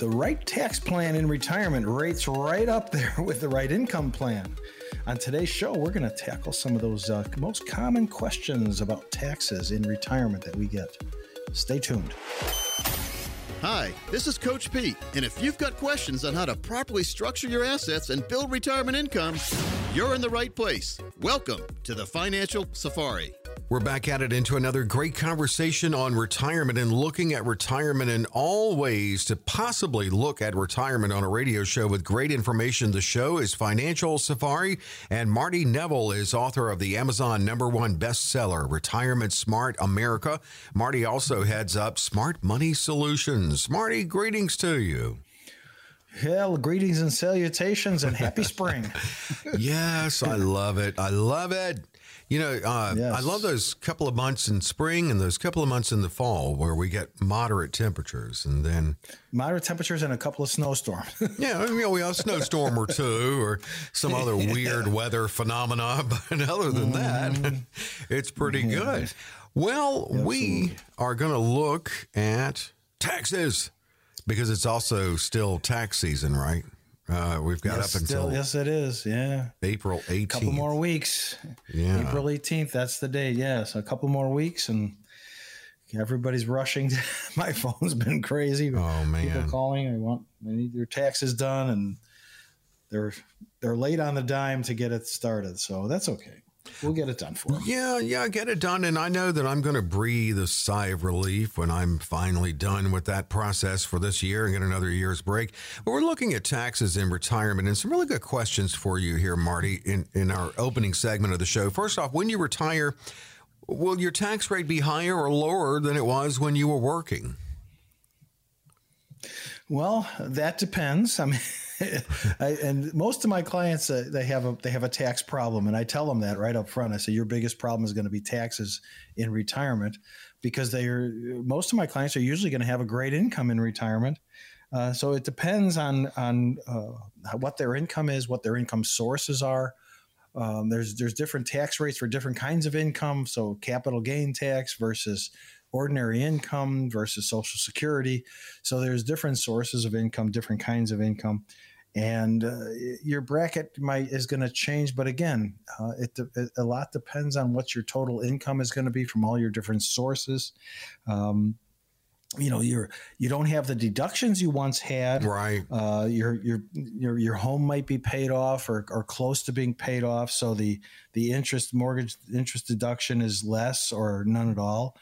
the right tax plan in retirement rates right up there with the right income plan. On today's show, we're going to tackle some of those uh, most common questions about taxes in retirement that we get. Stay tuned. Hi, this is Coach Pete, and if you've got questions on how to properly structure your assets and build retirement income, you're in the right place. Welcome to the Financial Safari. We're back at it into another great conversation on retirement and looking at retirement in all ways to possibly look at retirement on a radio show with great information. The show is Financial Safari, and Marty Neville is author of the Amazon number one bestseller, Retirement Smart America. Marty also heads up Smart Money Solutions. Marty, greetings to you. Hell, greetings and salutations and happy spring. yes, I love it. I love it. You know, uh, yes. I love those couple of months in spring and those couple of months in the fall where we get moderate temperatures and then moderate temperatures and a couple of snowstorms. yeah, you know, we have a snowstorm or two or some other weird weather phenomena. But other than that, mm. it's pretty yeah. good. Well, Absolutely. we are going to look at taxes because it's also still tax season, right? Uh, we've got yes, up until still, yes, it is. Yeah, April 18th. A couple more weeks. Yeah, April 18th. That's the date. Yes, a couple more weeks, and everybody's rushing. My phone's been crazy. Oh man, people calling. They want they need their taxes done, and they're they're late on the dime to get it started. So that's okay. We'll get it done for them. Yeah, yeah, get it done. And I know that I'm going to breathe a sigh of relief when I'm finally done with that process for this year and get another year's break. But we're looking at taxes in retirement and some really good questions for you here, Marty, in, in our opening segment of the show. First off, when you retire, will your tax rate be higher or lower than it was when you were working? Well, that depends. I mean, I, and most of my clients uh, they have a they have a tax problem, and I tell them that right up front. I say your biggest problem is going to be taxes in retirement because they are most of my clients are usually going to have a great income in retirement. Uh, so it depends on on uh, what their income is, what their income sources are. Um, there's there's different tax rates for different kinds of income. So capital gain tax versus ordinary income versus social security. So there's different sources of income, different kinds of income and uh, your bracket might is going to change but again uh, it, it, a lot depends on what your total income is going to be from all your different sources. Um, you know you're you don't have the deductions you once had. Right. Uh, your your your your home might be paid off or, or close to being paid off so the the interest mortgage interest deduction is less or none at all.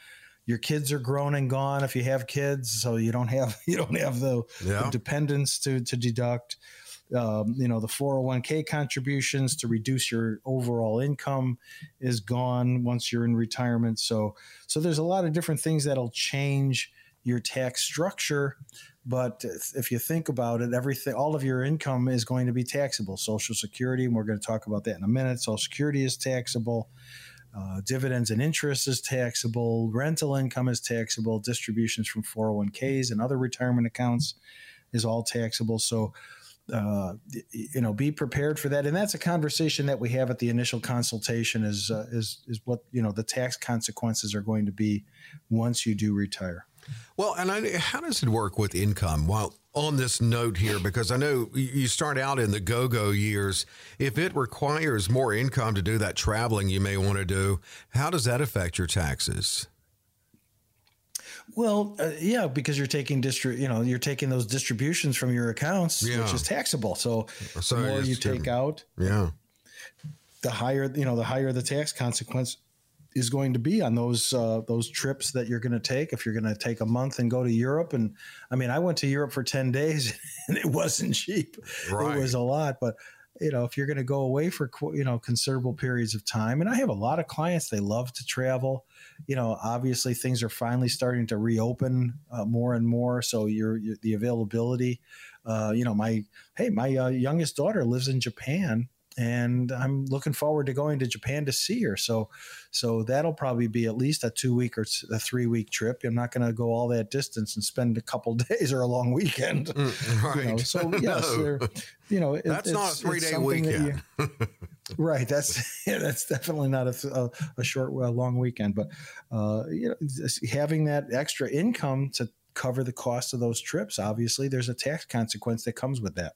Your kids are grown and gone if you have kids so you don't have you don't have the, yeah. the dependents to to deduct um, you know the 401k contributions to reduce your overall income is gone once you're in retirement. So so there's a lot of different things that'll change your tax structure. But if you think about it everything all of your income is going to be taxable. Social security and we're going to talk about that in a minute social security is taxable. Uh, dividends and interest is taxable. Rental income is taxable. Distributions from 401ks and other retirement accounts is all taxable. So uh, you know, be prepared for that. And that's a conversation that we have at the initial consultation is, uh, is, is what, you know, the tax consequences are going to be once you do retire. Well, and I, how does it work with income? Well, on this note here, because I know you start out in the go go years, if it requires more income to do that traveling you may want to do, how does that affect your taxes? Well, uh, yeah, because you're taking distri- you know, you're taking those distributions from your accounts, yeah. which is taxable. So, the more you take out, yeah, the higher you know, the higher the tax consequence is going to be on those uh, those trips that you're going to take. If you're going to take a month and go to Europe, and I mean, I went to Europe for ten days, and it wasn't cheap. Right. It was a lot, but you know, if you're going to go away for you know considerable periods of time, and I have a lot of clients they love to travel you know, obviously things are finally starting to reopen uh, more and more. So your, the availability, uh, you know, my hey, my uh, youngest daughter lives in Japan, and I'm looking forward to going to Japan to see her. So, so that'll probably be at least a two week or a three week trip. I'm not going to go all that distance and spend a couple days or a long weekend. Mm, right. You know, so yes, no. you know, it, that's not a three day weekend. You, right. That's yeah, that's definitely not a, a, a short, well, long weekend. But uh, you know, having that extra income to cover the cost of those trips, obviously there's a tax consequence that comes with that.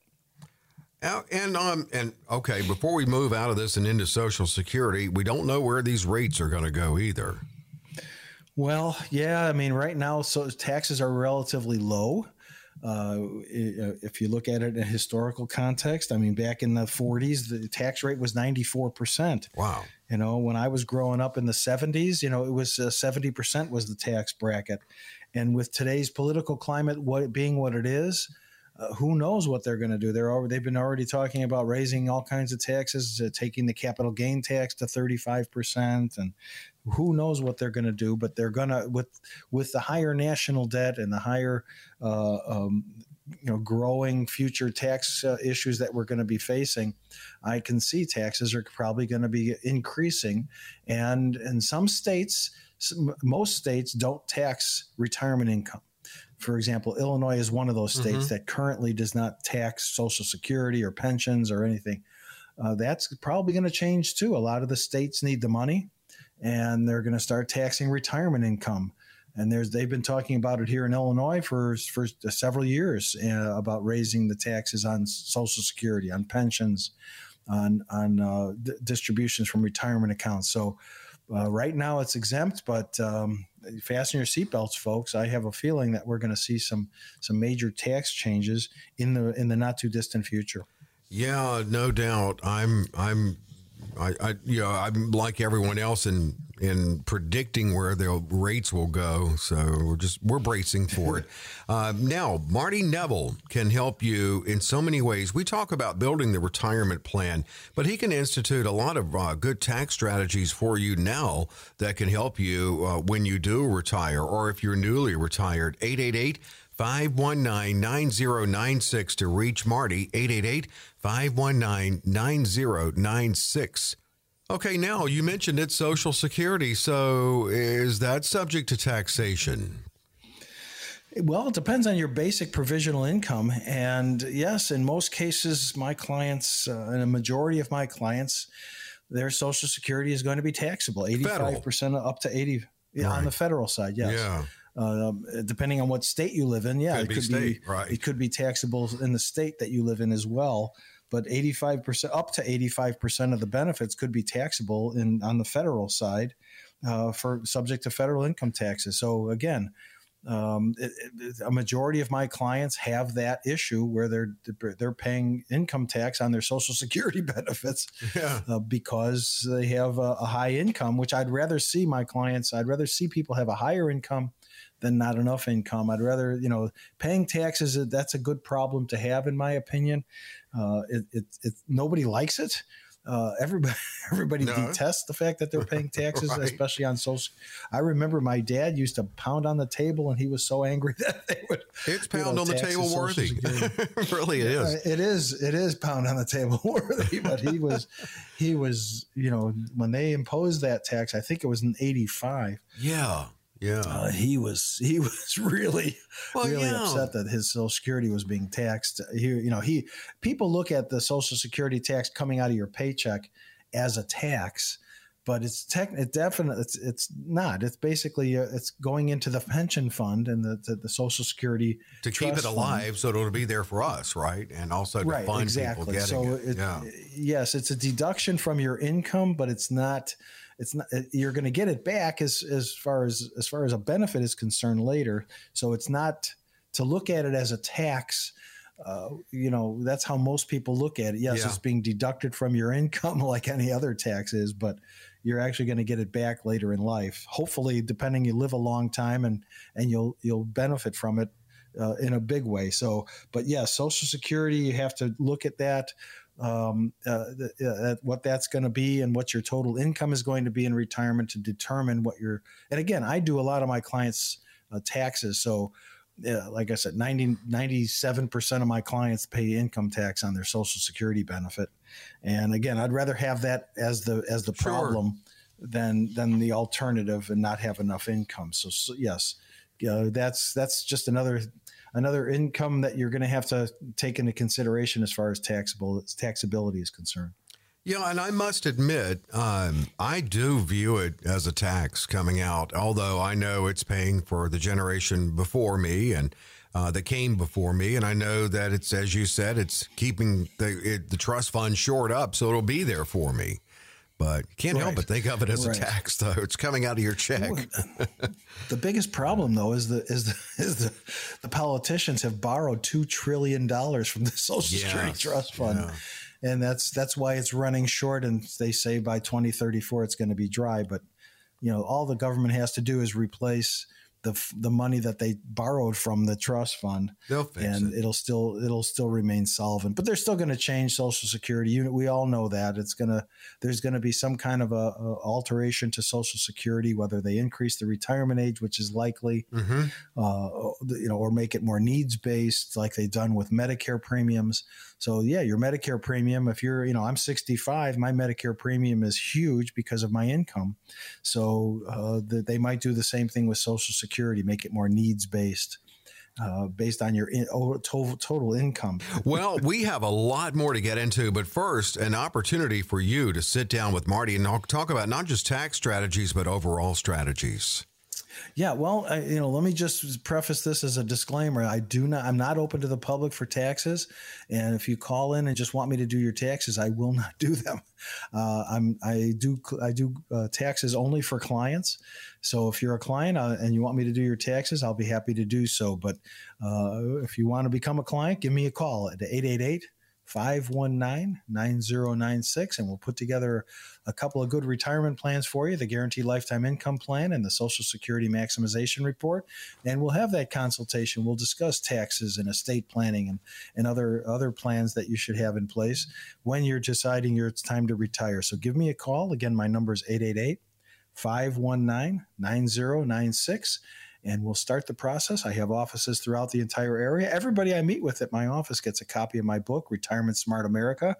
And um and okay, before we move out of this and into Social Security, we don't know where these rates are going to go either. Well, yeah, I mean, right now, so taxes are relatively low. Uh, if you look at it in a historical context, I mean, back in the 40s, the tax rate was 94%. Wow. You know, when I was growing up in the 70s, you know, it was uh, 70% was the tax bracket. And with today's political climate, what being what it is, uh, who knows what they're going to do? They're already, they've been already talking about raising all kinds of taxes, uh, taking the capital gain tax to 35%, and who knows what they're going to do. But they're going to with with the higher national debt and the higher uh, um, you know growing future tax uh, issues that we're going to be facing i can see taxes are probably going to be increasing and in some states most states don't tax retirement income for example, Illinois is one of those states mm-hmm. that currently does not tax Social Security or pensions or anything. Uh, that's probably going to change too. A lot of the states need the money, and they're going to start taxing retirement income. And there's they've been talking about it here in Illinois for for several years uh, about raising the taxes on Social Security, on pensions, on on uh, d- distributions from retirement accounts. So uh, right now it's exempt, but um, fasten your seatbelts, folks. I have a feeling that we're going to see some some major tax changes in the in the not too distant future. Yeah, no doubt. I'm I'm I, I you know I'm like everyone else in in predicting where the rates will go. So we're just we're bracing for it. Uh, now, Marty Neville can help you in so many ways. We talk about building the retirement plan, but he can institute a lot of uh, good tax strategies for you now that can help you uh, when you do retire or if you're newly retired. 888 519 9096 to reach Marty. 888 519 9096. Okay, now you mentioned it's Social Security. So is that subject to taxation? Well, it depends on your basic provisional income. And yes, in most cases, my clients, uh, and a majority of my clients, their Social Security is going to be taxable 85% federal. up to 80 yeah, right. on the federal side. Yes. Yeah. Uh, depending on what state you live in, yeah, could it could be, be right. it could be taxable in the state that you live in as well but 85% up to 85% of the benefits could be taxable in on the federal side uh, for subject to federal income taxes. So again, um, it, it, a majority of my clients have that issue where they're they're paying income tax on their Social Security benefits yeah. uh, because they have a, a, high income. Which I'd rather see my clients. I'd rather see people have a higher income than not enough income. I'd rather you know paying taxes. That's a good problem to have, in my opinion. Uh, it, it, it, nobody likes it. Uh, everybody everybody no. detests the fact that they're paying taxes, right. especially on social. I remember my dad used to pound on the table, and he was so angry that they would. It's pound know, on the table worthy. really, it is. It is. It is pound on the table worthy. But he was, he was. You know, when they imposed that tax, I think it was in '85. Yeah yeah, uh, he was he was really well, really yeah. upset that his Social Security was being taxed. He, you know, he people look at the Social Security tax coming out of your paycheck as a tax, but it's tech. It definitely it's it's not. It's basically uh, it's going into the pension fund and the the, the Social Security to keep it alive, fund. so it'll be there for us, right? And also to right, fund exactly. people getting so it. it yeah. Yes, it's a deduction from your income, but it's not it's not you're going to get it back as as far as as far as a benefit is concerned later. So it's not to look at it as a tax. Uh, you know that's how most people look at it. Yes, yeah. it's being deducted from your income like any other tax is, but you're actually going to get it back later in life. Hopefully, depending you live a long time and and you'll you'll benefit from it uh, in a big way. So, but yes, yeah, Social Security, you have to look at that um, uh, uh, what that's going to be and what your total income is going to be in retirement to determine what your and again i do a lot of my clients uh, taxes. So uh, like i said 90 97% of my clients pay income tax on their social security benefit. And again i'd rather have that as the as the sure. problem than than the alternative and not have enough income. So, so yes that's that's just another another income that you're going to have to take into consideration as far as taxable taxability is concerned. Yeah, and I must admit, um, I do view it as a tax coming out, although I know it's paying for the generation before me and uh, that came before me, and I know that it's as you said, it's keeping the it, the trust fund short up, so it'll be there for me. But you can't right. help but think of it as right. a tax, though. It's coming out of your check. Uh, the biggest problem, though, is the is the is the, the politicians have borrowed two trillion dollars from the Social yes. Security Trust Fund. Yeah and that's that's why it's running short. And they say by 2034 it's going to be dry. But you know, all the government has to do is replace the the money that they borrowed from the trust fund, and it. will still it'll still remain solvent. But they're still going to change Social Security unit. We all know that it's gonna there's going to be some kind of a, a, alteration to Social Security, whether they increase the retirement age, which is likely, mm-hmm. uh, you know, or make it more needs based, like they've done with Medicare premiums. So yeah, your Medicare premium, if you're, you know, I'm 65, my Medicare premium is huge because of my income. So uh, the, they might do the same thing with Social Security, make it more needs based. Uh, based on your in, total, total income. well, we have a lot more to get into, but first, an opportunity for you to sit down with Marty and talk about not just tax strategies, but overall strategies. Yeah, well, I, you know, let me just preface this as a disclaimer. I do not, I'm not open to the public for taxes, and if you call in and just want me to do your taxes, I will not do them. Uh, I'm, I do, I do uh, taxes only for clients. So if you're a client uh, and you want me to do your taxes, I'll be happy to do so. But uh, if you want to become a client, give me a call at 888- 519 9096, and we'll put together a couple of good retirement plans for you the Guaranteed Lifetime Income Plan and the Social Security Maximization Report. And we'll have that consultation. We'll discuss taxes and estate planning and, and other, other plans that you should have in place when you're deciding your, it's time to retire. So give me a call. Again, my number is 888 519 9096 and we'll start the process. I have offices throughout the entire area. Everybody I meet with at my office gets a copy of my book, Retirement Smart America.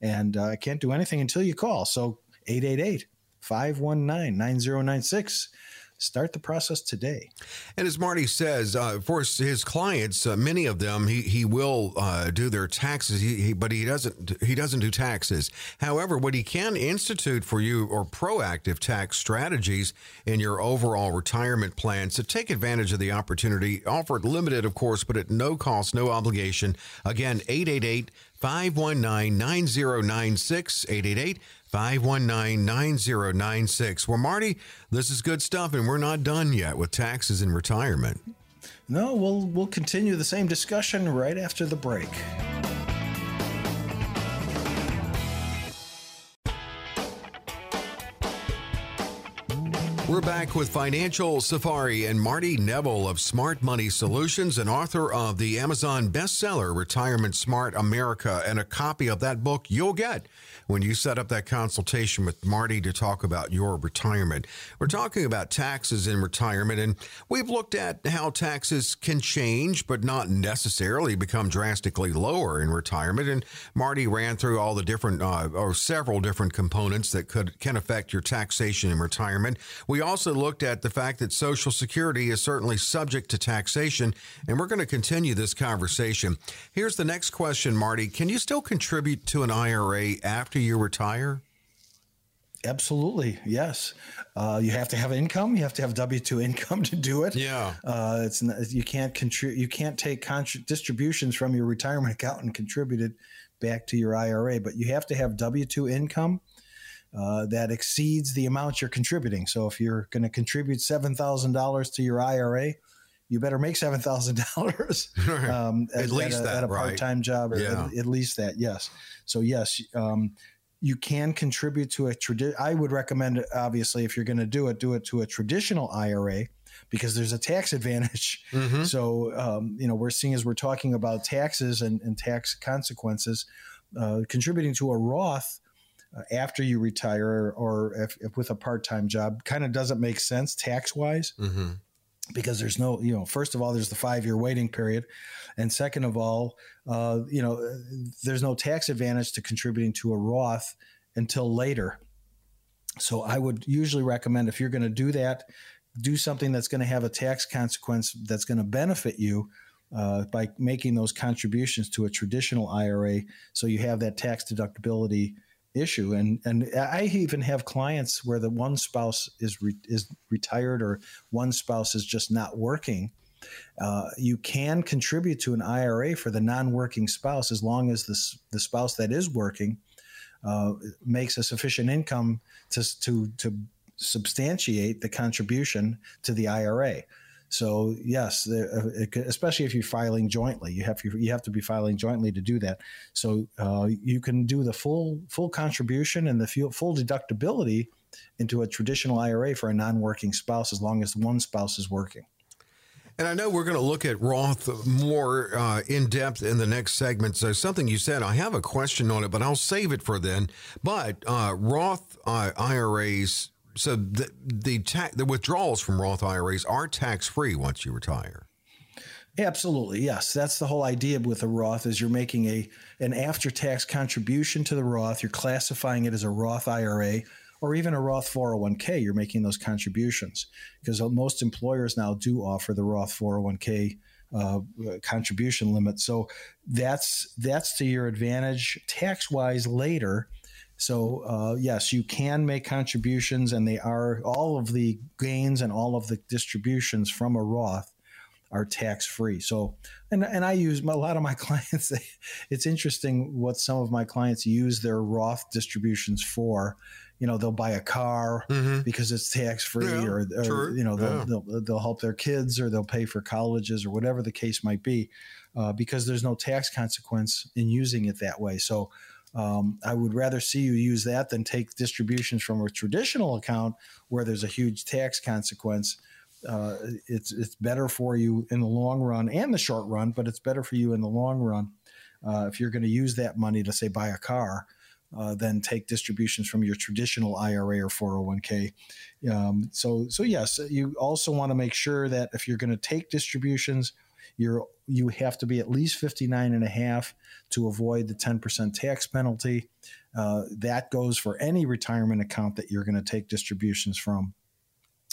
And uh, I can't do anything until you call. So 888 519 9096 Start the process today. And as Marty says, uh, for his clients, uh, many of them, he, he will uh, do their taxes, he, he, but he doesn't he doesn't do taxes. However, what he can institute for you are proactive tax strategies in your overall retirement plan. So take advantage of the opportunity offered limited, of course, but at no cost, no obligation. Again, 888 519 9096 888 519 9096. Well, Marty, this is good stuff, and we're not done yet with taxes and retirement. No, we'll, we'll continue the same discussion right after the break. We're back with Financial Safari and Marty Neville of Smart Money Solutions and author of the Amazon bestseller Retirement Smart America. And a copy of that book you'll get when you set up that consultation with Marty to talk about your retirement. We're talking about taxes in retirement, and we've looked at how taxes can change, but not necessarily become drastically lower in retirement. And Marty ran through all the different, uh, or several different components that could can affect your taxation in retirement. We also looked at the fact that Social Security is certainly subject to taxation, and we're going to continue this conversation. Here's the next question, Marty. Can you still contribute to an IRA after you retire? Absolutely, yes. Uh, you have to have income. You have to have W two income to do it. Yeah, uh, it's you can't contribute. You can't take contri- distributions from your retirement account and contribute it back to your IRA. But you have to have W two income uh, that exceeds the amount you're contributing. So if you're going to contribute seven thousand dollars to your IRA, you better make seven thousand dollars um, at, at, least at, a, at a part time job, or yeah. at, at, least that. Yes. So yes, um, you can contribute to a tradition. I would recommend, obviously, if you're going to do it, do it to a traditional IRA because there's a tax advantage. Mm-hmm. So um, you know, we're seeing as we're talking about taxes and, and tax consequences, uh, contributing to a Roth. Uh, after you retire or if, if with a part-time job kind of doesn't make sense tax wise mm-hmm because there's no, you know, first of all, there's the five year waiting period. And second of all, uh, you know, there's no tax advantage to contributing to a Roth until later. So I would usually recommend if you're going to do that, do something that's going to have a tax consequence that's going to benefit you uh, by making those contributions to a traditional IRA. So you have that tax deductibility issue. And and I even have clients where the one spouse is re, is retired or one spouse is just not working. Uh, you can contribute to an IRA for the non-working spouse as long as the the spouse that is working uh, makes a sufficient income to to to substantiate the contribution to the IRA. So yes, uh, especially if you're filing jointly, you have you have to be filing jointly to do that. So uh, you can do the full full contribution and the full deductibility into a traditional IRA for a non-working spouse as long as one spouse is working. And I know we're going to look at Roth more uh, in depth in the next segment. So something you said, I have a question on it, but I'll save it for then. But uh, Roth uh, IRAs so the the, ta- the withdrawals from Roth IRAs are tax free once you retire. Absolutely, yes. That's the whole idea with a Roth is you're making a an after tax contribution to the Roth. You're classifying it as a Roth IRA or even a Roth 401k. You're making those contributions because most employers now do offer the Roth 401k uh, contribution limit. So that's that's to your advantage tax wise later so uh, yes, you can make contributions, and they are all of the gains and all of the distributions from a Roth are tax free. So, and and I use a lot of my clients. They, it's interesting what some of my clients use their Roth distributions for. You know, they'll buy a car mm-hmm. because it's tax free, yeah, or, or you know, they'll, yeah. they'll, they'll help their kids, or they'll pay for colleges, or whatever the case might be, uh, because there's no tax consequence in using it that way. So um, I would rather see you use that than take distributions from a traditional account where there's a huge tax consequence. Uh, it's it's better for you in the long run and the short run, but it's better for you in the long run uh, if you're going to use that money to say buy a car. Uh, take distributions from your traditional IRA or 401k. Um, so, so yes, you also want to make sure that if you're going to take distributions, you're you have to be at least 59 and a half to avoid the 10% tax penalty. Uh, that goes for any retirement account that you're going to take distributions from.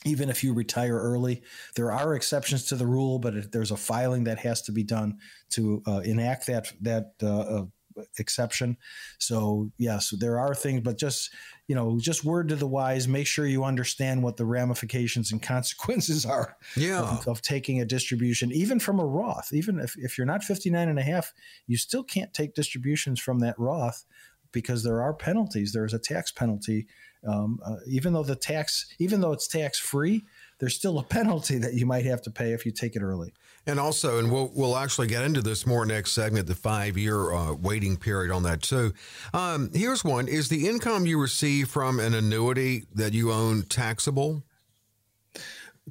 Even if you retire early, there are exceptions to the rule, but there's a filing that has to be done to uh, enact that that uh, uh exception. So yes, there are things, but just you know, just word to the wise, make sure you understand what the ramifications and consequences are yeah. of, of, taking a distribution, even from a Roth. Even if, if you're not 59 and a half, you still can't take distributions from that Roth because there are penalties. There's a tax penalty. Um, uh, even though the tax, even though it's tax free, there's still a penalty that you might have to pay if you take it early. And also, and we'll we'll actually get into this more next segment, the five year uh, waiting period on that too. Um, here's one: Is the income you receive from an annuity that you own taxable?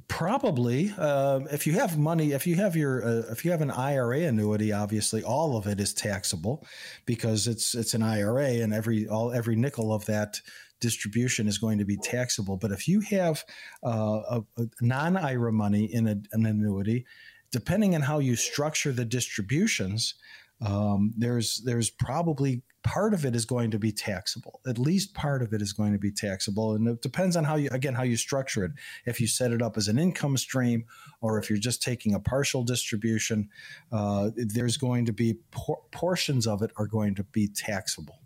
Probably, uh, if you have money, if you have your, uh, if you have an IRA annuity, obviously all of it is taxable because it's it's an IRA, and every all every nickel of that distribution is going to be taxable. But if you have uh, a, a non IRA money in a, an annuity, depending on how you structure the distributions, um, there's there's probably part of it is going to be taxable. At least part of it is going to be taxable, and it depends on how you again how you structure it. If you set it up as an income stream, or if you're just taking a partial distribution, uh, there's going to be por- portions of it are going to be taxable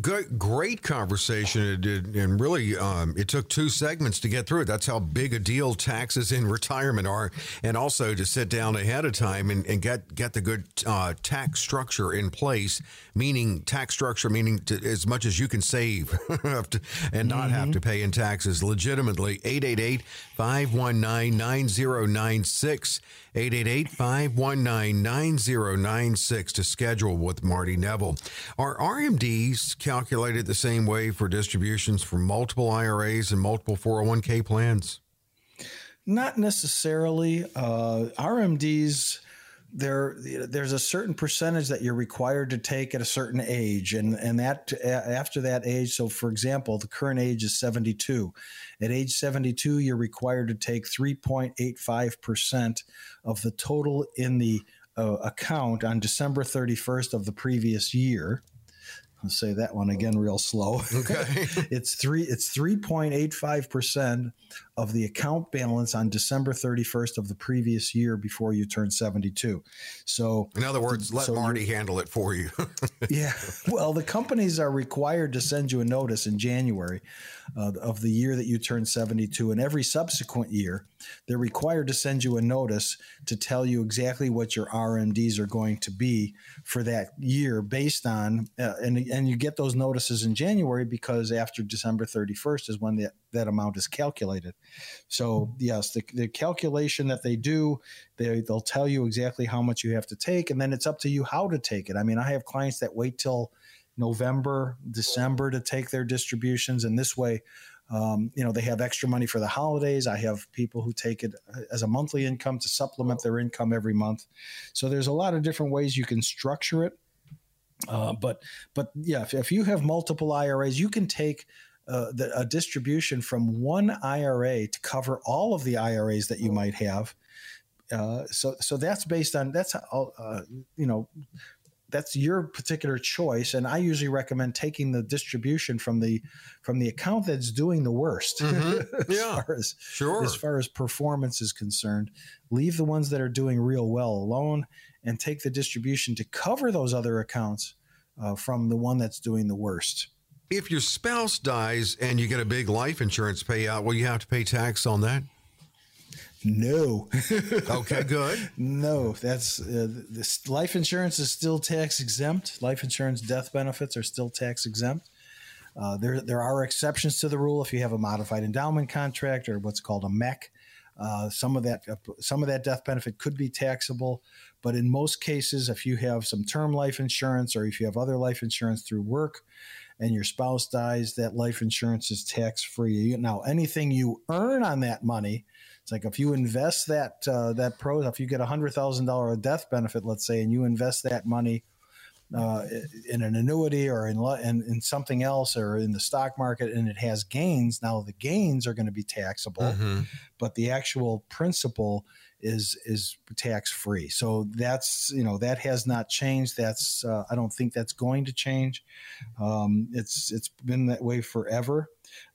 good, great conversation. It did, and really, um, it took two segments to get through it. That's how big a deal taxes in retirement are, and also to sit down ahead of time and, and get get the good uh, tax structure in place. Meaning tax structure, meaning to, as much as you can save and not mm-hmm. have to pay in taxes legitimately. 888 519 9096. 888 519 9096 to schedule with Marty Neville. Are RMDs calculated the same way for distributions from multiple IRAs and multiple 401k plans? Not necessarily. Uh, RMDs there there's a certain percentage that you're required to take at a certain age and and that after that age so for example the current age is 72 at age 72 you're required to take 3.85% of the total in the uh, account on December 31st of the previous year I'll say that one again real slow. Okay. it's three it's 3.85% of the account balance on December 31st of the previous year before you turn 72. So in other words, let so Marty handle it for you. yeah. Well, the companies are required to send you a notice in January uh, of the year that you turn 72 and every subsequent year they're required to send you a notice to tell you exactly what your RMDs are going to be for that year based on uh, and and you get those notices in January because after December 31st is when that that amount is calculated. So yes, the, the calculation that they do, they they'll tell you exactly how much you have to take, and then it's up to you how to take it. I mean, I have clients that wait till November, December to take their distributions, and this way. Um, you know, they have extra money for the holidays. I have people who take it as a monthly income to supplement their income every month. So there's a lot of different ways you can structure it. Uh, but but yeah, if, if, you have multiple IRAs, you can take uh, the, a distribution from one IRA to cover all of the IRAs that you might have. Uh, so so that's based on that's uh, you know that's your particular choice and i usually recommend taking the distribution from the from the account that's doing the worst mm-hmm. yeah as far as sure as far as performance is concerned leave the ones that are doing real well alone and take the distribution to cover those other accounts uh, from the one that's doing the worst if your spouse dies and you get a big life insurance payout, will you have to pay tax on that? No. okay, good. No, that's uh, this life insurance is still tax exempt. Life insurance death benefits are still tax exempt. Uh, there, there are exceptions to the rule if you have a modified endowment contract or what's called a MEC. Uh, some of that, uh, some of that death benefit could be taxable, but in most cases, if you have some term life insurance or if you have other life insurance through work, and your spouse dies, that life insurance is tax free. Now, anything you earn on that money, it's like if you invest that uh, that pro, if you get a hundred thousand dollar death benefit, let's say, and you invest that money uh, in an annuity or in, in, in something else or in the stock market, and it has gains. Now, the gains are going to be taxable, mm-hmm. but the actual principal is is tax free. So that's you know that has not changed. That's uh, I don't think that's going to change. Um, it's it's been that way forever,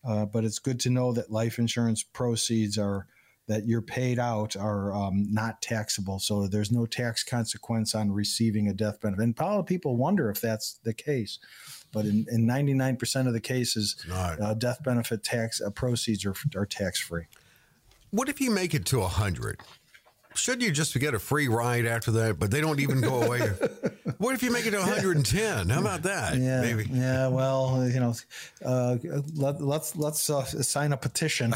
uh, but it's good to know that life insurance proceeds are that you're paid out are um, not taxable. So there's no tax consequence on receiving a death benefit. And a lot of people wonder if that's the case. But in, in 99% of the cases, uh, death benefit tax uh, proceeds are, are tax free. What if you make it to 100? Should you just get a free ride after that? But they don't even go away. what if you make it to 110? How about that? Yeah, maybe. Yeah. Well, you know, uh, let, us let's, let's uh, sign a petition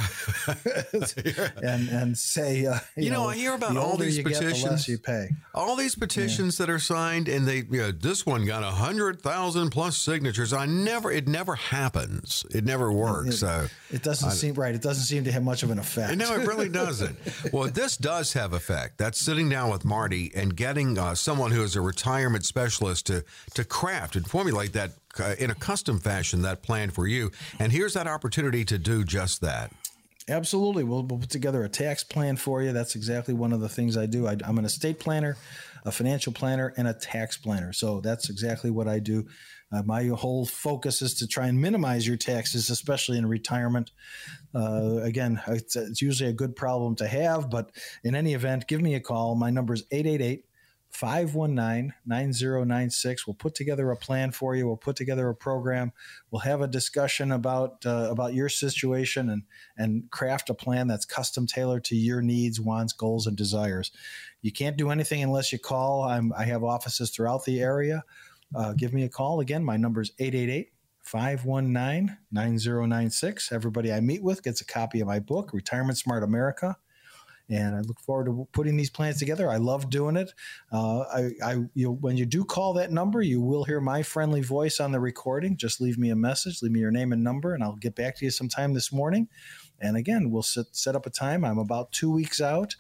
and and say, uh, you, you know, know, I hear about all these petitions. Get, the you pay. All these petitions yeah. that are signed, and they, you know, this one got a hundred thousand plus signatures. I never, it never happens. It never works. It, so it doesn't I, seem right. It doesn't seem to have much of an effect. No, it really doesn't. well, this does have a effect. That's sitting down with Marty and getting uh, someone who is a retirement specialist to to craft and formulate that uh, in a custom fashion that plan for you. And here's that opportunity to do just that. Absolutely. We'll, we'll put together a tax plan for you. That's exactly one of the things I do. I, I'm an estate planner, a financial planner, and a tax planner. So that's exactly what I do. Uh, my whole focus is to try and minimize your taxes, especially in retirement. Uh, again, it's, it's, usually a good problem to have, but in any event, give me a call. My number is 888 519 9096. We'll put together a plan for you. We'll put together a program. We'll have a discussion about uh, about your situation and and craft a plan that's custom tailored to your needs, wants, goals, and desires. You can't do anything unless you call. I'm, I have offices throughout the area uh, give me a call. Again, my number is 888 519 9096. Everybody I meet with gets a copy of my book, Retirement Smart America. And I look forward to putting these plans together. I love doing it. Uh, I, I you, when you do call that number, you will hear my friendly voice on the recording. Just leave me a message, leave me your name and number, and I'll get back to you sometime this morning. And again, we'll set, set up a time. I'm about two weeks out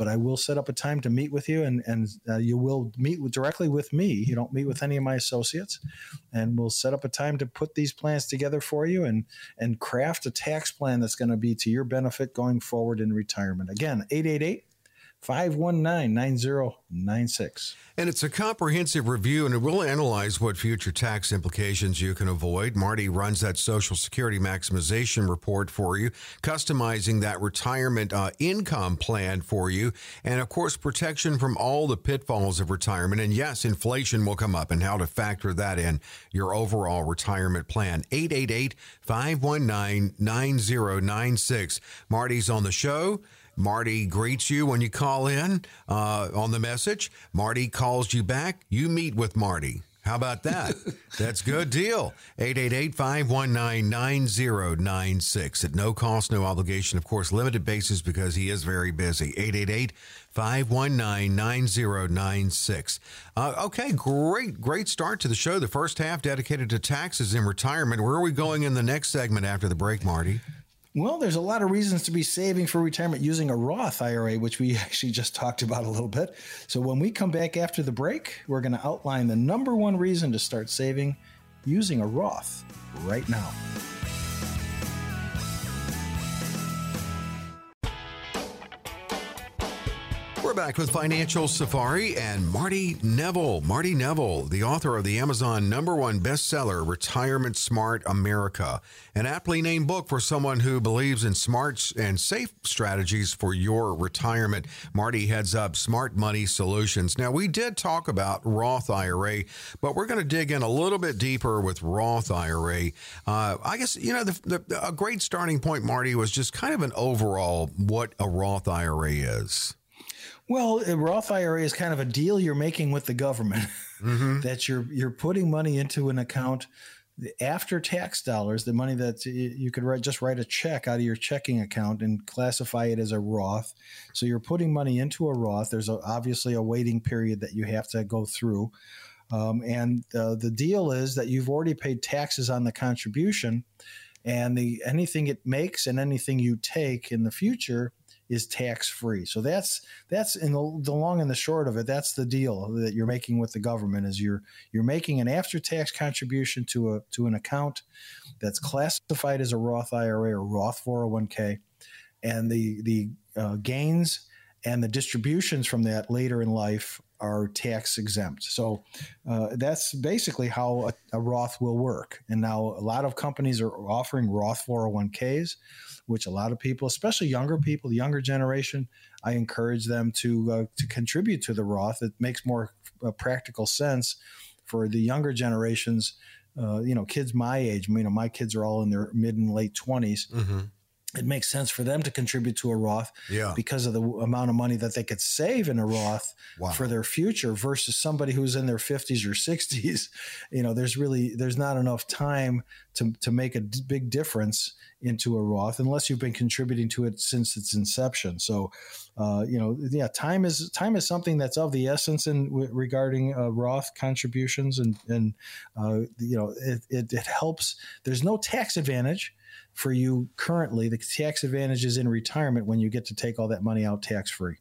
but I will set up a time to meet with you, and and uh, you will meet with, directly with me. You don't meet with any of my associates, and we'll set up a time to put these plans together for you and and craft a tax plan that's going to be to your benefit going forward in retirement. Again, 888 519 9096. And it's a comprehensive review, and it will analyze what future tax implications you can avoid. Marty runs that Social Security maximization report for you, customizing that retirement uh, income plan for you, and of course, protection from all the pitfalls of retirement. And yes, inflation will come up, and how to factor that in your overall retirement plan. 888 519 9096. Marty's on the show. Marty greets you when you call in uh, on the message. Marty calls you back. You meet with Marty. How about that? That's good deal. 888-519-9096 at no cost, no obligation. Of course, limited basis because he is very busy. 888-519-9096. Uh, okay, great, great start to the show. The first half dedicated to taxes in retirement. Where are we going in the next segment after the break, Marty? Well, there's a lot of reasons to be saving for retirement using a Roth IRA, which we actually just talked about a little bit. So, when we come back after the break, we're going to outline the number one reason to start saving using a Roth right now. We're back with Financial Safari and Marty Neville. Marty Neville, the author of the Amazon number one bestseller, Retirement Smart America, an aptly named book for someone who believes in smart and safe strategies for your retirement. Marty heads up Smart Money Solutions. Now, we did talk about Roth IRA, but we're going to dig in a little bit deeper with Roth IRA. Uh, I guess, you know, the, the, a great starting point, Marty, was just kind of an overall what a Roth IRA is. Well, a Roth IRA is kind of a deal you're making with the government mm-hmm. that you're you're putting money into an account after tax dollars, the money that you could write, just write a check out of your checking account and classify it as a Roth. So you're putting money into a Roth. There's a, obviously a waiting period that you have to go through. Um, and uh, the deal is that you've already paid taxes on the contribution, and the anything it makes and anything you take in the future is tax free. So that's that's in the, the, long and the short of it. That's the deal that you're making with the government is you're you're making an after tax contribution to a to an account that's classified as a Roth IRA or Roth 401k, and the the uh, gains and the distributions from that later in life are tax exempt. So uh, that's basically how a, a, Roth will work. And now a lot of companies are offering Roth 401ks which a lot of people, especially younger people, the younger generation, I encourage them to uh, to contribute to the Roth. It makes more uh, practical sense for the younger generations. Uh, you know, kids my age. You know, my kids are all in their mid and late 20s mm-hmm it makes sense for them to contribute to a Roth yeah. because of the amount of money that they could save in a Roth wow. for their future versus somebody who's in their 50s or 60s. You know, there's really there's not enough time to to make a d- big difference into a Roth unless you've been contributing to it since its inception. So, uh, you know, yeah, time is time is something that's of the essence in w- regarding uh, Roth contributions, and and uh, you know, it, it, it helps. There's no tax advantage for you currently. The tax advantage is in retirement when you get to take all that money out tax free.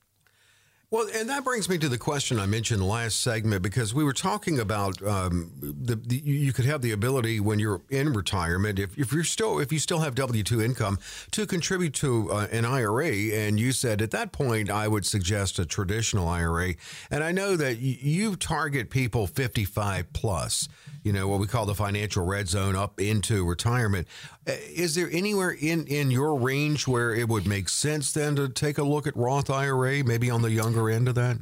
Well, and that brings me to the question I mentioned last segment because we were talking about um, the, the, you could have the ability when you're in retirement if, if you're still if you still have W two income to contribute to uh, an IRA, and you said at that point I would suggest a traditional IRA, and I know that you target people 55 plus you know, what we call the financial red zone up into retirement. Uh, is there anywhere in, in your range where it would make sense then to take a look at Roth IRA, maybe on the younger end of that?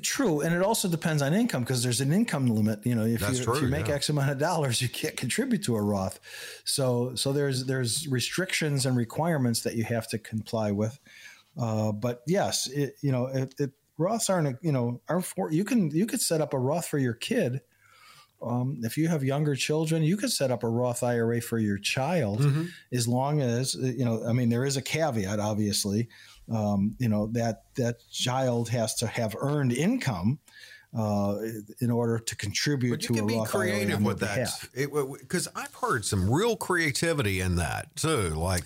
True, and it also depends on income because there's an income limit. You know, if, you, true, if you make yeah. X amount of dollars, you can't contribute to a Roth. So, so there's there's restrictions and requirements that you have to comply with. Uh, but yes, it, you know, it, it, Roths aren't you know are for you can you could set up a Roth for your kid um, if you have younger children, you could set up a Roth IRA for your child mm-hmm. as long as, you know, I mean, there is a caveat, obviously, um, you know, that that child has to have earned income. Uh, in order to contribute but you to can be Roth creative with that because I've heard some real creativity in that too. Like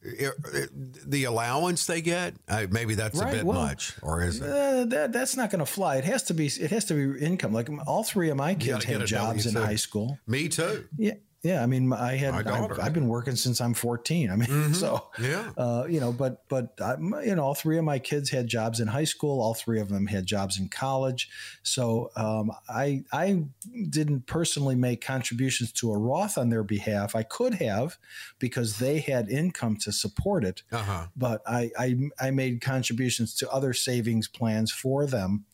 the allowance they get uh, maybe that's right. a bit well, much or is it? uh, that, that's not going to fly. It has to be it has to be income. Like all three of my kids have jobs in high school. Me too. Yeah Yeah, I mean, I had I've, I've, been working since I'm 14. I mean, mm-hmm. so yeah, uh, you know, but but I, you know, all three of my kids had jobs in high school. All three of them had jobs in college. So um, I I didn't personally make contributions to a Roth on their behalf. I could have because they had income to support it. Uh-huh. But I, I I made contributions to other savings plans for them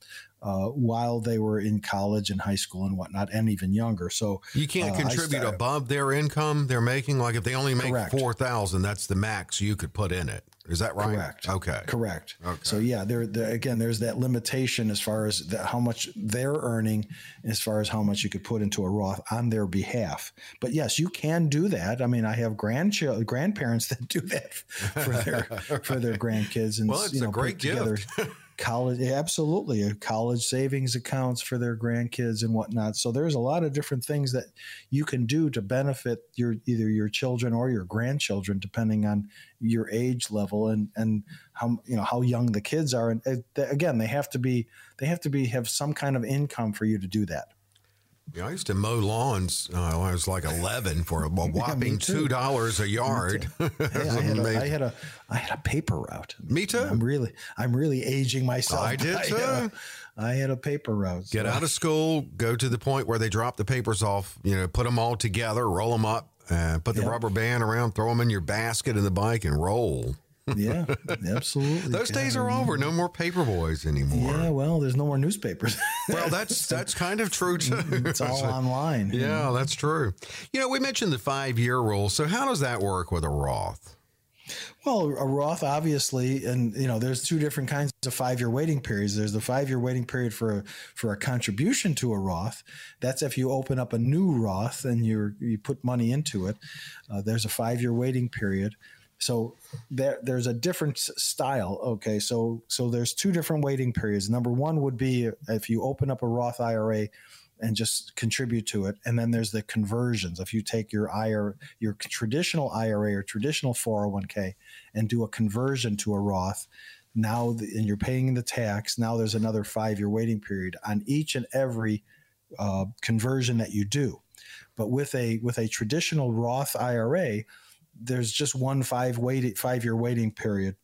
uh, while they were in college and high school and whatnot, and even younger. So you can't uh, contribute started, above their income they're making. Like if they only make correct. four thousand, that's the max you could put in it. Is that right? Correct. Okay. Correct. Okay. So yeah, there, there again, there's that limitation as far as the, how much they're earning, as far as how much you could put into a Roth on their behalf. But yes, you can do that. I mean, I have grandchildren, grandparents that do that for their for their grandkids, and well, it's you know, a great gift. together college absolutely college savings accounts for their grandkids and whatnot. So there's a lot of different things that you can do to benefit your either your children or your grandchildren depending on your age level and and how you know how young the kids are. And uh, again they have to be they have to be have some kind of income for you to do that yeah, I used to mow lawns uh, when I was like 11 for a whopping yeah, two dollars a yard. hey, I, had a, I, had a I had a paper route. Me too. I'm really I'm really aging myself. I did too. I had a, I had a paper route. Get out of school, go to the point where they drop the papers off. You know, put them all together, roll them up, uh, put the yep. rubber band around, throw them in your basket in the bike, and roll yeah, absolutely. Those days are over. No more paper boys anymore. Yeah, well, there's no more newspapers. well, that's that's kind of true too. It's all so, online. Yeah, that's true. You know, we mentioned the five year rule. So how does that work with a Roth? Well, a Roth, obviously, and you know, there's two different kinds of five-year waiting periods. There's the five-year waiting period for a, for a contribution to a Roth. That's if you open up a new Roth and you you put money into it. Uh, there's a five-year waiting period. So there, there's a different style. Okay, so so there's two different waiting periods. Number one would be if you open up a Roth IRA and just contribute to it, and then there's the conversions. If you take your IRA, your traditional IRA or traditional 401k, and do a conversion to a Roth, now the, and you're paying the tax. Now there's another five year waiting period on each and every uh, conversion that you do. But with a with a traditional Roth IRA there's just one five wait five year waiting period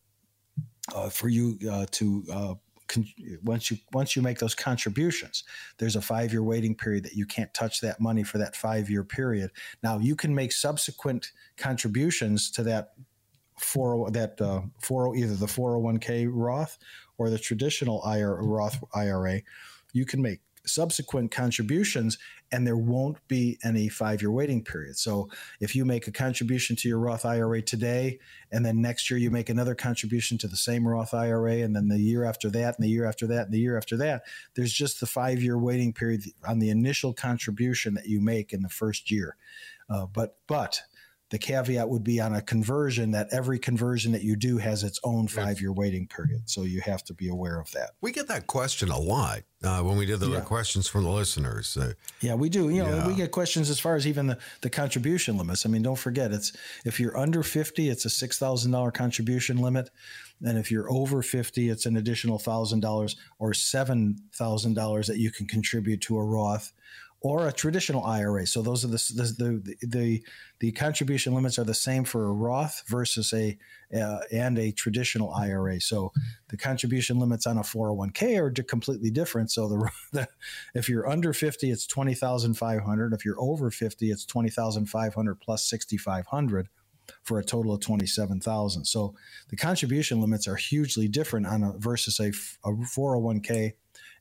uh, for you uh, to uh, con- once you once you make those contributions. There's a five year waiting period that you can't touch that money for that five year period. Now you can make subsequent contributions to that four that uh, four either the 401k Roth or the traditional IRA, Roth IRA. You can make subsequent contributions and there won't be any five year waiting period. So if you make a contribution to your Roth IRA today, and then next year you make another contribution to the same Roth IRA, and then the year after that, and the year after that, and the year after that, there's just the five year waiting period on the initial contribution that you make in the first year. Uh, but but the caveat would be on a conversion that every conversion that you do has its own five year waiting period. So you have to be aware of that. We get that question a lot uh, when we did the yeah. questions from the listeners. Uh, yeah, we do. You know, yeah. we get questions as far as even the, the contribution limits. I mean, don't forget, it's if you're under 50, it's a $6,000 contribution limit. And if you're over 50, it's an additional $1,000 or $7,000 that you can contribute to a Roth or a traditional IRA. So those are the the the the, the contribution limits are the same for a Roth versus a uh, and a traditional IRA. So the contribution limits on a 401k are completely different. So the, the if you're under 50, it's 20,500. If you're over 50, it's 20,500 plus 6,500 for a total of 27,000. So the contribution limits are hugely different on a versus a, a 401k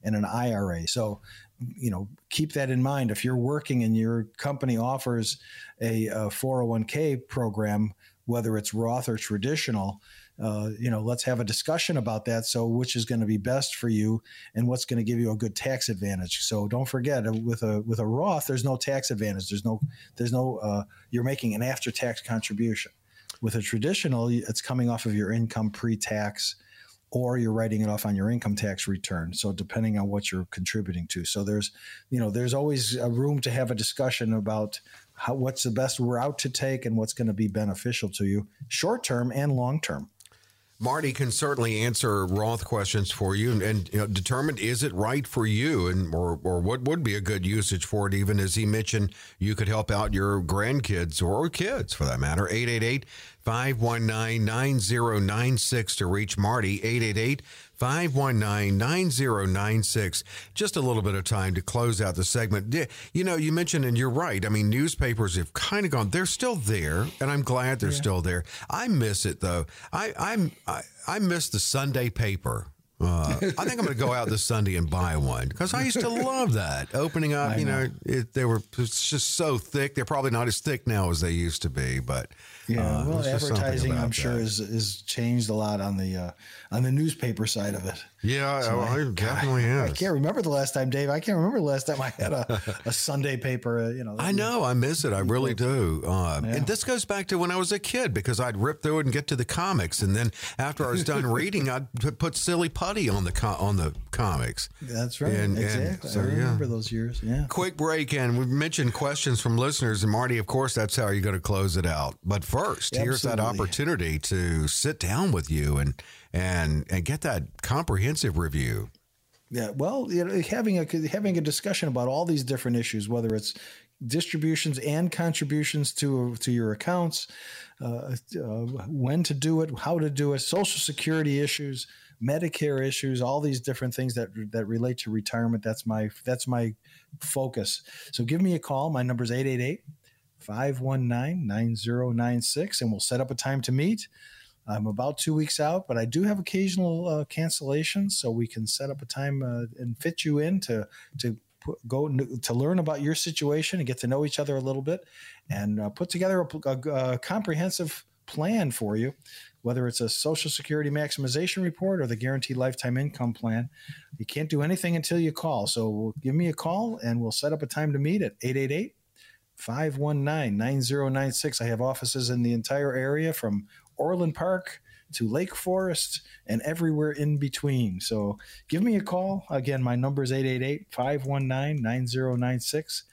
and an IRA. So you know, keep that in mind. If you're working and your company offers a, a 401k program, whether it's Roth or traditional, uh, you know, let's have a discussion about that. So, which is going to be best for you, and what's going to give you a good tax advantage? So, don't forget uh, with a with a Roth, there's no tax advantage. There's no there's no uh, you're making an after tax contribution. With a traditional, it's coming off of your income pre tax or you're writing it off on your income tax return. So depending on what you're contributing to. So there's, you know, there's always a room to have a discussion about how, what's the best route to take and what's going to be beneficial to you short term and long term. Marty can certainly answer Roth questions for you and, and you know, determine is it right for you and or, or what would be a good usage for it. Even as he mentioned, you could help out your grandkids or kids for that matter. 888 519 9096 to reach Marty. 888 519 9096. Just a little bit of time to close out the segment. You know, you mentioned, and you're right. I mean, newspapers have kind of gone, they're still there, and I'm glad they're yeah. still there. I miss it, though. I, I'm, I, I miss the Sunday paper. Uh, I think I'm going to go out this Sunday and buy one because I used to love that. Opening up, you know, know it, they were it's just so thick. They're probably not as thick now as they used to be, but yeah, uh, well, advertising, I'm sure, is is changed a lot on the uh, on the newspaper side of it. Yeah, so I, I, definitely have. I can't remember the last time, Dave. I can't remember the last time I had a, a Sunday paper. Uh, you know, I know I miss it. I really do. Uh, yeah. And this goes back to when I was a kid because I'd rip through it and get to the comics, and then after I was done reading, I'd put silly putty on the co- on the comics. That's right. And, exactly. And so, I remember yeah. those years. Yeah. Quick break, and we mentioned questions from listeners, and Marty, of course, that's how you're going to close it out. But first first. Absolutely. Here's that opportunity to sit down with you and and and get that comprehensive review. Yeah, well, you know, having a having a discussion about all these different issues, whether it's distributions and contributions to to your accounts, uh, uh, when to do it, how to do it, Social Security issues, Medicare issues, all these different things that that relate to retirement. That's my that's my focus. So give me a call. My number is 888 519 9096, and we'll set up a time to meet. I'm about two weeks out, but I do have occasional uh, cancellations, so we can set up a time uh, and fit you in to to put, go to learn about your situation and get to know each other a little bit, and uh, put together a, a, a, comprehensive plan for you, whether it's a Social Security maximization report or the Guaranteed Lifetime Income Plan. You can't do anything until you call, so give me a call and we'll set up a time to meet at 888 519 9096. I have offices in the entire area from Orland Park to Lake Forest and everywhere in between. So give me a call. Again, my number is 888 519 9096.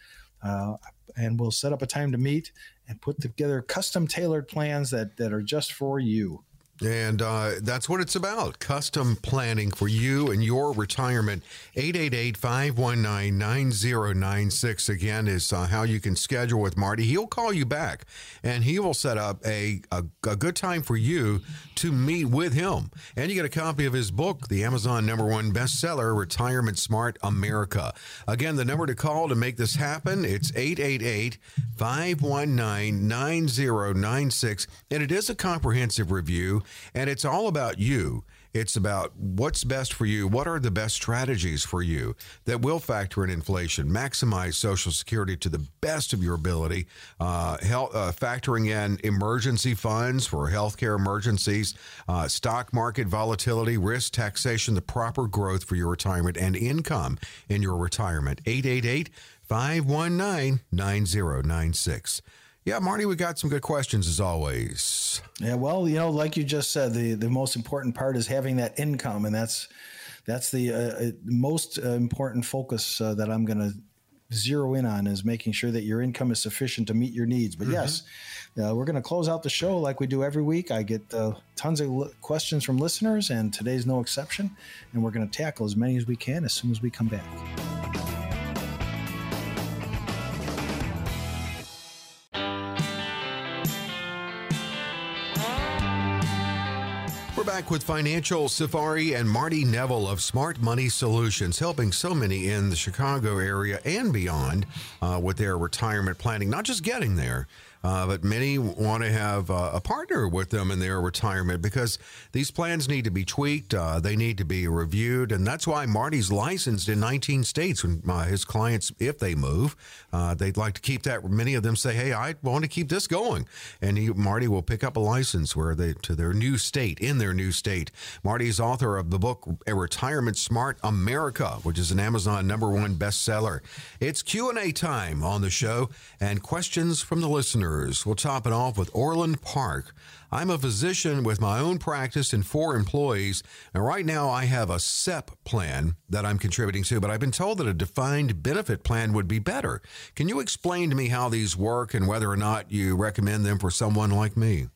Uh, and we'll set up a time to meet and put together custom tailored plans that, that are just for you. And uh, that's what it's about custom planning for you and your retirement. 888 519 9096 again is uh, how you can schedule with Marty. He'll call you back and he will set up a, a, a, good time for you to meet with him. And you get a copy of his book, the Amazon number one bestseller, Retirement Smart America. Again, the number to call to make this happen, it's 888 519 9096. And it is a comprehensive review and it's all about you. It's about what's best for you. What are the best strategies for you that will factor in inflation, maximize Social Security to the best of your ability, uh, uh, factoring in emergency funds for healthcare emergencies, uh, stock market volatility, risk taxation, the proper growth for your retirement and income in your retirement. 888 519 9096. Yeah, Marty, we got some good questions as always. Yeah, well, you know, like you just said, the the most important part is having that income, and that's that's the uh, uh most uh, important focus uh, that I'm going to zero in on is making sure that your income is sufficient to meet your needs. But mm-hmm. yes, uh, we're going to close out the show like we do every week. I get uh, tons of li- questions from listeners, and today's no exception. And we're going to tackle as many as we can as soon as we come back. Back with Financial Safari and Marty Neville of Smart Money Solutions, helping so many in the Chicago area and beyond uh, with their retirement planning, not just getting there, uh, but many want to have uh, a partner with them in their retirement because these plans need to be tweaked. Uh, they need to be reviewed. And that's why Marty's licensed in 19 states. When uh, his clients, if they move, uh, they'd like to keep that. Many of them say, Hey, I want to keep this going. And he, Marty will pick up a license where they to their new state, in their new state. Marty's author of the book, A Retirement Smart America, which is an Amazon number one bestseller. It's Q&A time on the show and questions from the listeners. We'll top it off with Orland Park. I'm a physician with my own practice and four employees, and right now I have a SEP plan that I'm contributing to, but I've been told that a defined benefit plan would be better. Can you explain to me how these work and whether or not you recommend them for someone like me?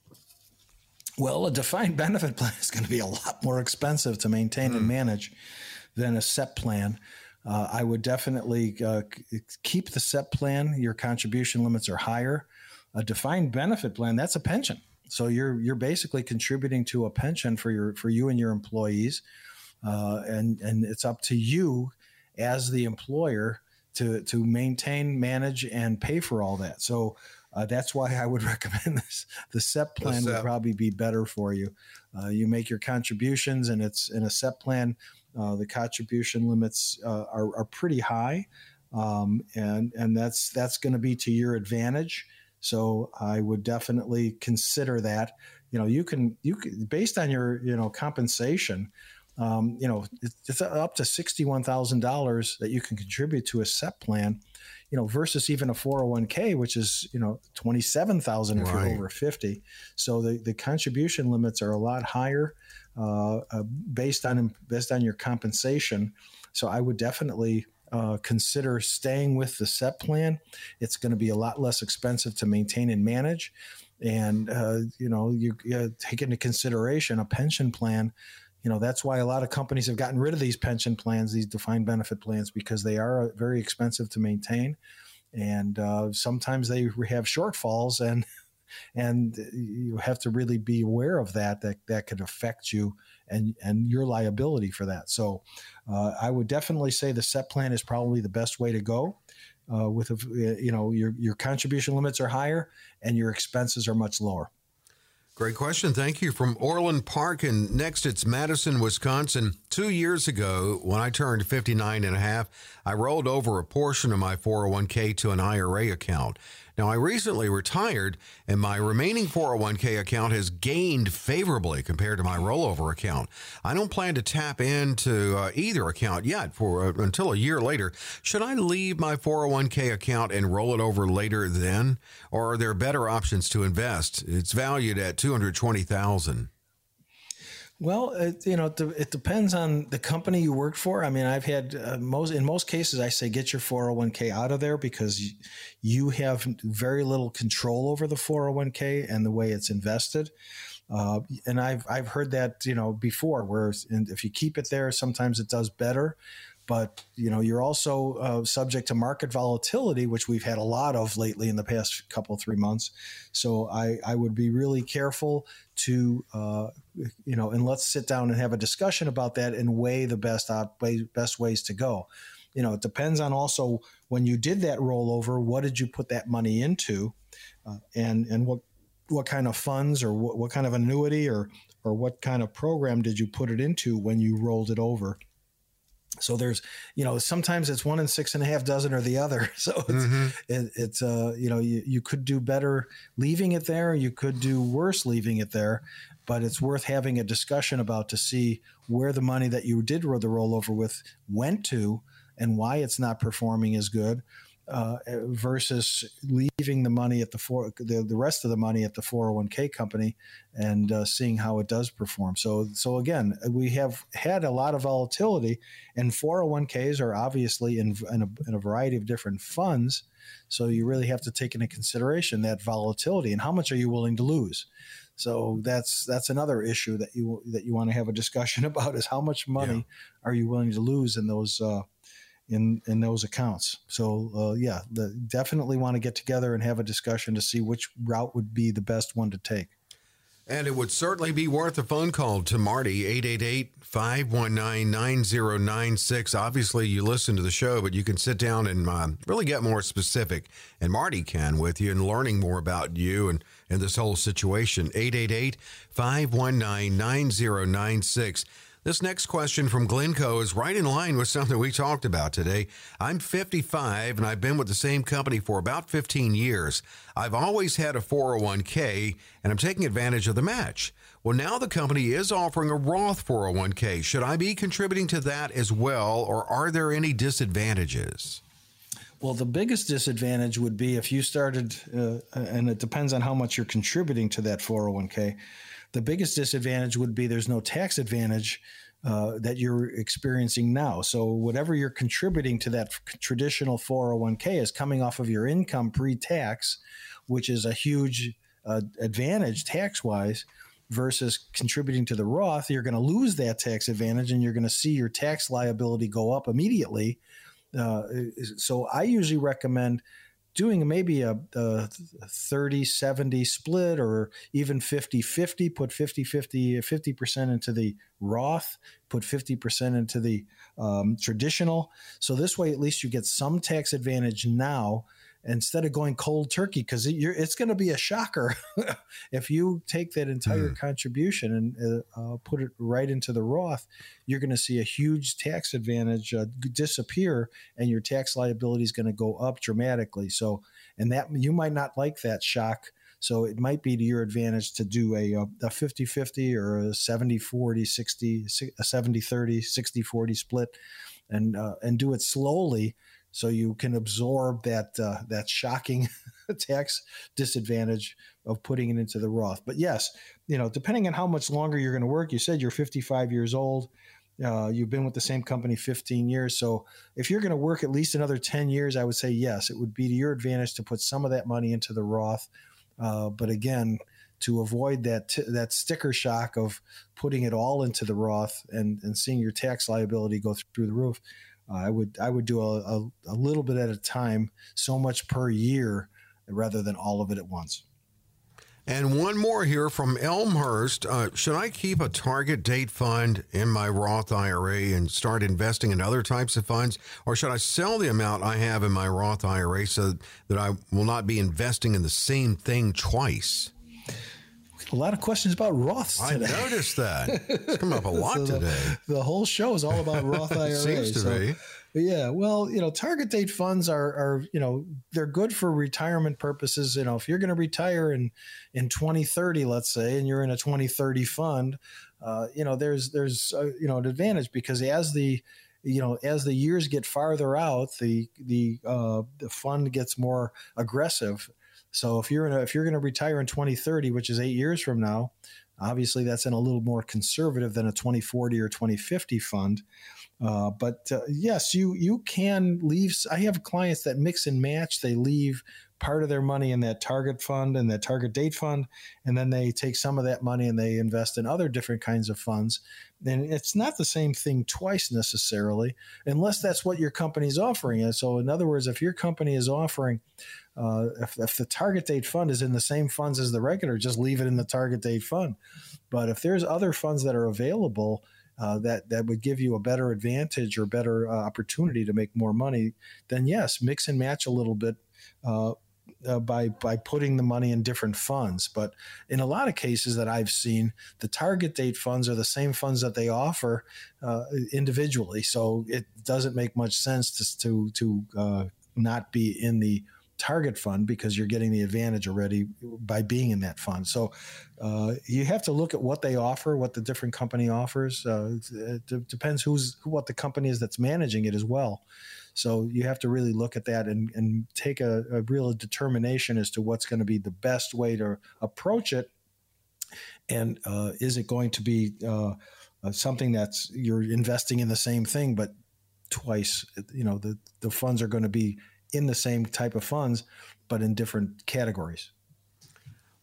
Well, a defined benefit plan is going to be a lot more expensive to maintain mm. and hmm. manage than a SEP plan. Uh, I would definitely uh, keep the SEP plan. Your contribution limits are higher. A defined benefit plan, that's a pension. So you're you're basically contributing to a pension for your for you and your employees, uh, and and it's up to you as the employer to to maintain, manage, and pay for all that. So uh, that's why I would recommend this. The SEP plan the SEP. would probably be better for you. Uh, you make your contributions, and it's in a SEP plan. Uh, the contribution limits uh, are, are, pretty high, um, and and that's that's going to be to your advantage. So I would definitely consider that. You know, you can you can based on your you know compensation. Um, you know, it's up to sixty-one thousand dollars that you can contribute to a SEP plan you know, versus even a 401k, which is, you know, 27,000 if right. you're over 50. So the, the contribution limits are a lot higher uh, uh, based on, based on your compensation. So I would definitely uh, consider staying with the SEP plan. It's going to be a lot less expensive to maintain and manage. And, uh, you know, you, you take into consideration a pension plan you know that's why a lot of companies have gotten rid of these pension plans these defined benefit plans because they are very expensive to maintain and uh, sometimes they have shortfalls and and you have to really be aware of that that that could affect you and and your liability for that so uh, i would definitely say the SEP plan is probably the best way to go uh, with a, you know your your contribution limits are higher and your expenses are much lower Great question. Thank you. From Orland Park. And next, it's Madison, Wisconsin. Two years ago, when I turned 59 and a half, I rolled over a portion of my 401k to an IRA account. Now, I recently retired, and my remaining 401k account has gained favorably compared to my rollover account. I don't plan to tap into uh, either account yet for uh, until a year later. Should I leave my 401k account and roll it over later then, or are there better options to invest? It's valued at 220,000. Well, it, you know, it depends on the company you work for. I mean, I've had uh, most in most cases, I say get your 401k out of there because you have very little control over the 401k and the way it's invested. Uh, and I've I've heard that you know before, where if you keep it there, sometimes it does better but you know you're also uh, subject to market volatility which we've had a lot of lately in the past couple three months so i, I would be really careful to uh, you know and let's sit down and have a discussion about that and weigh the best op- best ways to go you know it depends on also when you did that rollover what did you put that money into uh, and and what what kind of funds or what, what kind of annuity or or what kind of program did you put it into when you rolled it over so there's, you know, sometimes it's one in six and a half dozen or the other. So it's, mm-hmm. it, it's uh, you know, you, you could do better leaving it there. You could do worse leaving it there, but it's worth having a discussion about to see where the money that you did roll the rollover with went to and why it's not performing as good uh, versus leaving the money at the four, the, the rest of the money at the 401k company and uh, seeing how it does perform. So, so again, we have had a lot of volatility, and 401ks are obviously in, in, a, in a variety of different funds. So you really have to take into consideration that volatility and how much are you willing to lose. So that's that's another issue that you that you want to have a discussion about is how much money yeah. are you willing to lose in those uh, in in those accounts. So uh, yeah, the, definitely want to get together and have a discussion to see which route would be the best one to take. And it would certainly be worth a phone call to Marty, 888 519 9096. Obviously, you listen to the show, but you can sit down and uh, really get more specific. And Marty can with you and learning more about you and, and this whole situation. 888 519 9096. This next question from Glencoe is right in line with something we talked about today. I'm 55 and I've been with the same company for about 15 years. I've always had a 401k and I'm taking advantage of the match. Well, now the company is offering a Roth 401k. Should I be contributing to that as well, or are there any disadvantages? Well, the biggest disadvantage would be if you started, uh, and it depends on how much you're contributing to that 401k. The biggest disadvantage would be there's no tax advantage uh, that you're experiencing now. So whatever you're contributing to that traditional 401k is coming off of your income pre-tax, which is a huge uh, advantage tax-wise. versus contributing to the Roth, you're going to lose that tax advantage and you're going to see your tax liability go up immediately. Uh, so I usually recommend doing maybe a, a 30 70 split or even 50 50 put 50 50 50% into the roth put 50% into the um, traditional. So this way at least you get some tax advantage now instead of going cold turkey because it, it's going to be a shocker if you take that entire mm. contribution and uh, uh, put it right into the Roth. You're going to see a huge tax advantage uh, disappear, and your tax liability is going to go up dramatically. So, and that you might not like that shock. So it might be to your advantage to do a, a 50-50 or a 70-40, 60, a 70-30, 60-40 split and uh, and do it slowly so you can absorb that uh, that shocking tax disadvantage of putting it into the Roth. But yes, you know, depending on how much longer you're going to work, you said you're 55 years old. Uh, you've been with the same company 15 years. So if you're going to work at least another 10 years, I would say yes, it would be to your advantage to put some of that money into the Roth. Uh, but again, to avoid that t- that sticker shock of putting it all into the Roth and, and seeing your tax liability go through the roof, uh, I would I would do a, a, a, little bit at a time, so much per year, rather than all of it at once. And one more here from Elmhurst. Uh, should I keep a target date fund in my Roth IRA and start investing in other types of funds? Or should I sell the amount I have in my Roth IRA so that I will not be investing in the same thing twice? A lot of questions about Roths today. I noticed that. It's come up a lot so today. The, the, whole show is all about Roth IRAs. Seems to so, be. Yeah, well, you know, target date funds are are you know they're good for retirement purposes. You know, if you're going to retire in in 2030, let's say, and you're in a 2030 fund, uh, you know, there's there's uh, you know an advantage because as the you know as the years get farther out, the the uh, the fund gets more aggressive so if you're a, if you're going to retire in 2030, which is eight years from now, obviously that's in a little more conservative than a 2040 or 2050 fund. Uh, but uh, yes, you you can leave. I have clients that mix and match. They leave part of their money in that target fund and that target date fund, and then they take some of that money and they invest in other different kinds of funds. And it's not the same thing twice necessarily, unless that's what your company is offering. And so, in other words, if your company is offering uh, if, if the target date fund is in the same funds as the regular, just leave it in the target date fund. But if there's other funds that are available uh, that that would give you a better advantage or better uh, opportunity to make more money, then yes, mix and match a little bit. Uh, uh, by by putting the money in different funds. But in a lot of cases that I've seen, the target date funds are the same funds that they offer uh, individually. So it doesn't make much sense to to, to uh, not be in the target fund because you're getting the advantage already by being in that fund. So uh, you have to look at what they offer, what the different company offers. Uh, it depends who's what the company is that's managing it as well. So you have to really look at that and, and take a, a real determination as to what's going to be the best way to approach it. And uh, is it going to be uh, uh, something that's you're investing in the same thing, but twice? You know, the, the funds are going to be in the same type of funds, but in different categories.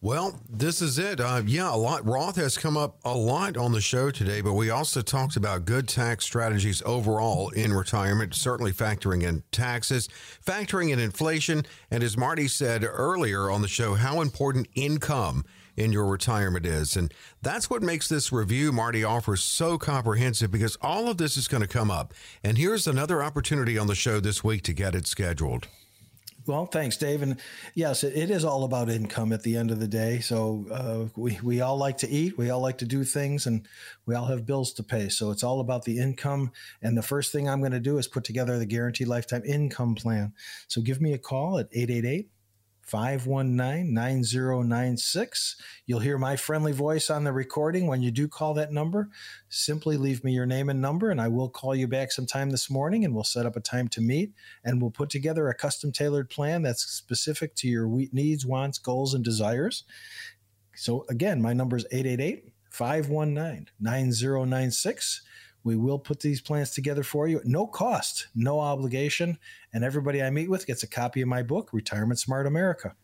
Well, this is it. Uh, yeah, a lot. Roth has come up a lot on the show today, but we also talked about good tax strategies overall in retirement, certainly factoring in taxes, factoring in inflation, and as Marty said earlier on the show, how important income in your retirement is. And that's what makes this review Marty offers so comprehensive because all of this is going to come up. And here's another opportunity on the show this week to get it scheduled. Well, thanks, Dave. And yes, it, it is all about income at the end of the day. So uh, we we all like to eat, we all like to do things, and we all have bills to pay. So it's all about the income. And the first thing I'm going to do is put together the guaranteed lifetime income plan. So give me a call at 888 519 9096. You'll hear my friendly voice on the recording when you do call that number. Simply leave me your name and number, and I will call you back sometime this morning and we'll set up a time to meet and we'll put together a custom tailored plan that's specific to your needs, wants, goals, and desires. So, again, my number is 888 519 9096. We will put these plans together for you at no cost, no obligation, and everybody I meet with gets a copy of my book, Retirement Smart America.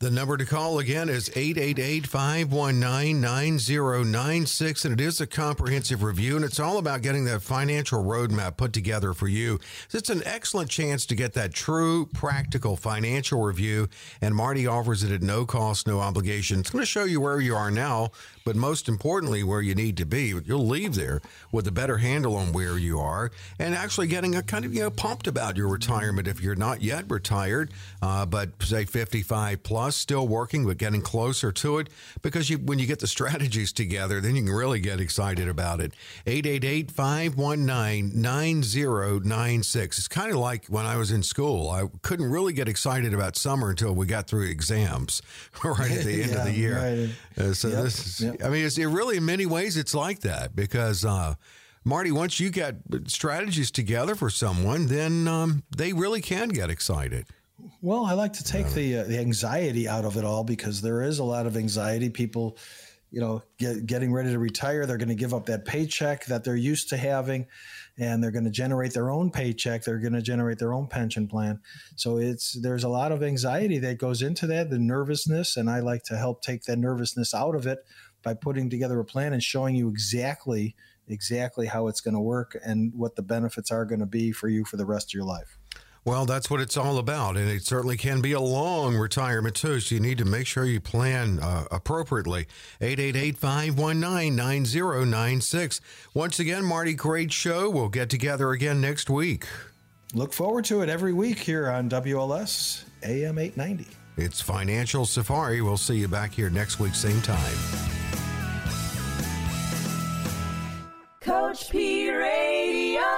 The number to call again is 888 519 9096. And it is a comprehensive review, and it's all about getting that financial roadmap put together for you. It's an excellent chance to get that true, practical financial review. And Marty offers it at no cost, no obligation. It's going to show you where you are now, but most importantly, where you need to be. You'll leave there with a better handle on where you are and actually getting a kind of, you know, pumped about your retirement if you're not yet retired, uh, but say 55 plus still working, but getting closer to it. Because you, when you get the strategies together, then you can really get excited about it. 888 519 9096. It's kind of like when I was in school. I couldn't really get excited about summer until we got through exams right at the end yeah, of the year. Right. Uh, so yep, this is, yep. I mean, it's it really in many ways it's like that because. Uh, Marty, once you get strategies together for someone, then um, they really can get excited. Well, I like to take the uh, the anxiety out of it all because there is a lot of anxiety. People, you know, get, getting ready to retire, they're going to give up that paycheck that they're used to having, and they're going to generate their own paycheck. They're going to generate their own pension plan. So it's there's a lot of anxiety that goes into that, the nervousness, and I like to help take that nervousness out of it by putting together a plan and showing you exactly exactly how it's going to work and what the benefits are going to be for you for the rest of your life. Well, that's what it's all about. And it certainly can be a long retirement, too. So you need to make sure you plan uh, appropriately. 888 519 9096. Once again, Marty, great show. We'll get together again next week. Look forward to it every week here on WLS AM 890. It's Financial Safari. We'll see you back here next week, same time. Coach P Radio.